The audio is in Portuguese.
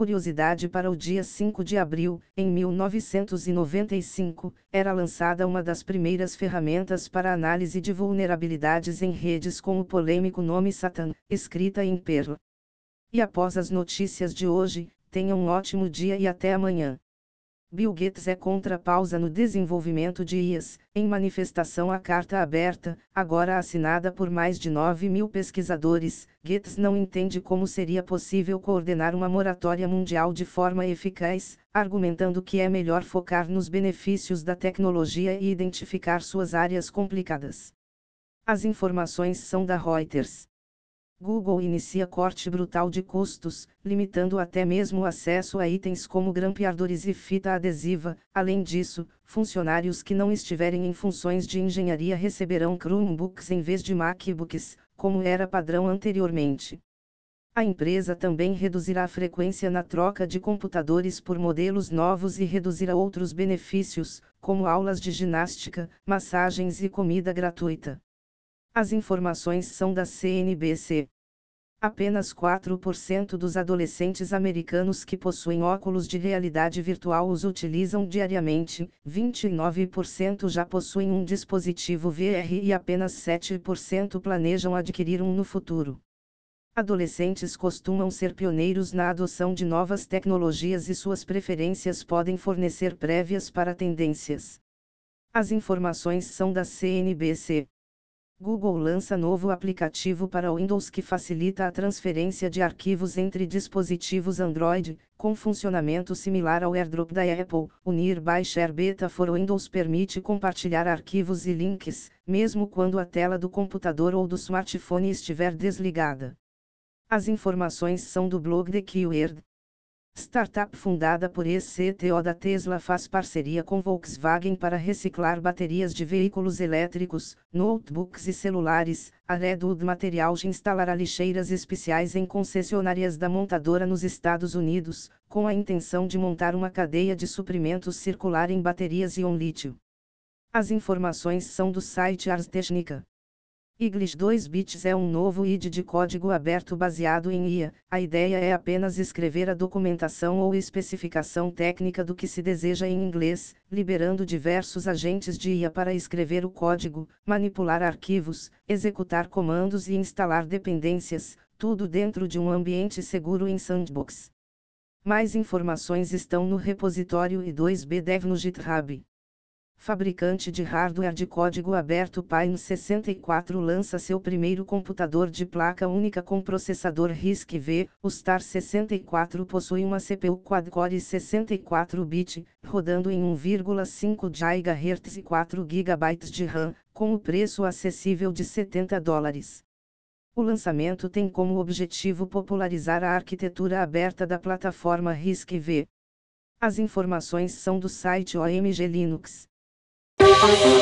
Curiosidade para o dia 5 de abril, em 1995, era lançada uma das primeiras ferramentas para análise de vulnerabilidades em redes com o polêmico nome Satan, escrita em Perl. E após as notícias de hoje, tenha um ótimo dia e até amanhã. Bill Gates é contra a pausa no desenvolvimento de IAs, em manifestação à carta aberta, agora assinada por mais de 9 mil pesquisadores. Gates não entende como seria possível coordenar uma moratória mundial de forma eficaz, argumentando que é melhor focar nos benefícios da tecnologia e identificar suas áreas complicadas. As informações são da Reuters. Google inicia corte brutal de custos, limitando até mesmo o acesso a itens como grampeadores e fita adesiva. Além disso, funcionários que não estiverem em funções de engenharia receberão Chromebooks em vez de MacBooks, como era padrão anteriormente. A empresa também reduzirá a frequência na troca de computadores por modelos novos e reduzirá outros benefícios, como aulas de ginástica, massagens e comida gratuita. As informações são da CNBC. Apenas 4% dos adolescentes americanos que possuem óculos de realidade virtual os utilizam diariamente, 29% já possuem um dispositivo VR e apenas 7% planejam adquirir um no futuro. Adolescentes costumam ser pioneiros na adoção de novas tecnologias e suas preferências podem fornecer prévias para tendências. As informações são da CNBC. Google lança novo aplicativo para Windows que facilita a transferência de arquivos entre dispositivos Android, com funcionamento similar ao AirDrop da Apple. O Nearby Share Beta for Windows permite compartilhar arquivos e links, mesmo quando a tela do computador ou do smartphone estiver desligada. As informações são do blog The Keyword. Startup fundada por ex-CTO da Tesla faz parceria com Volkswagen para reciclar baterias de veículos elétricos, notebooks e celulares. A Redwood Materials instalará lixeiras especiais em concessionárias da montadora nos Estados Unidos, com a intenção de montar uma cadeia de suprimentos circular em baterias íon-lítio. As informações são do site Ars Technica. English 2 bits é um novo ID de código aberto baseado em IA. A ideia é apenas escrever a documentação ou especificação técnica do que se deseja em inglês, liberando diversos agentes de IA para escrever o código, manipular arquivos, executar comandos e instalar dependências, tudo dentro de um ambiente seguro em Sandbox. Mais informações estão no repositório i2bdev no GitHub fabricante de hardware de código aberto Pine 64 lança seu primeiro computador de placa única com processador RISC-V. O Star 64 possui uma CPU quad-core 64-bit, rodando em 1,5 GHz e 4 GB de RAM, com o preço acessível de 70 dólares. O lançamento tem como objetivo popularizar a arquitetura aberta da plataforma RISC-V. As informações são do site OMG Linux. Thank you.